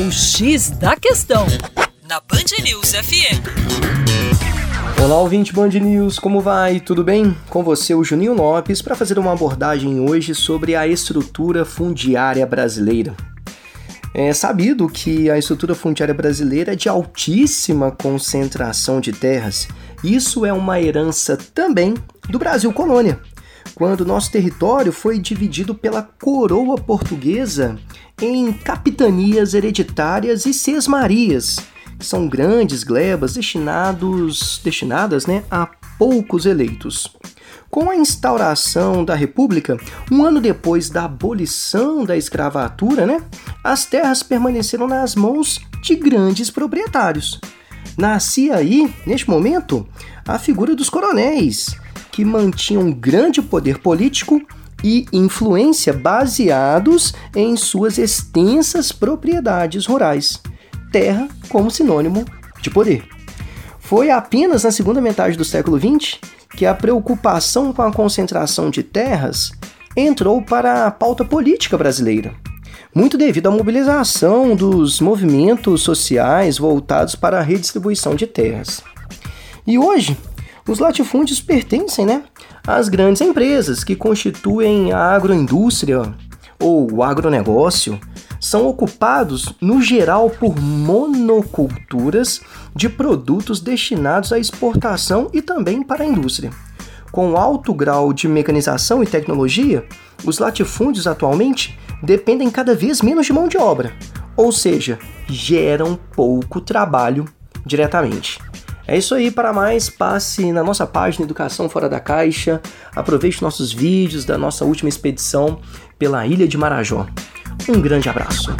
O X da Questão, na Band News FM. Olá, ouvinte Band News, como vai? Tudo bem? Com você, o Juninho Lopes, para fazer uma abordagem hoje sobre a estrutura fundiária brasileira. É sabido que a estrutura fundiária brasileira é de altíssima concentração de terras. Isso é uma herança também do Brasil colônia quando nosso território foi dividido pela coroa portuguesa em capitanias hereditárias e sesmarias, que são grandes glebas destinados, destinadas né, a poucos eleitos. Com a instauração da República, um ano depois da abolição da escravatura, né, as terras permaneceram nas mãos de grandes proprietários. Nascia aí, neste momento, a figura dos coronéis, que mantinham grande poder político e influência baseados em suas extensas propriedades rurais, terra como sinônimo de poder. Foi apenas na segunda metade do século XX que a preocupação com a concentração de terras entrou para a pauta política brasileira, muito devido à mobilização dos movimentos sociais voltados para a redistribuição de terras. E hoje, os latifúndios pertencem né, às grandes empresas que constituem a agroindústria ou o agronegócio, são ocupados, no geral, por monoculturas de produtos destinados à exportação e também para a indústria. Com alto grau de mecanização e tecnologia, os latifúndios atualmente dependem cada vez menos de mão de obra, ou seja, geram pouco trabalho diretamente. É isso aí, para mais, passe na nossa página Educação Fora da Caixa, aproveite nossos vídeos da nossa última expedição pela Ilha de Marajó. Um grande abraço.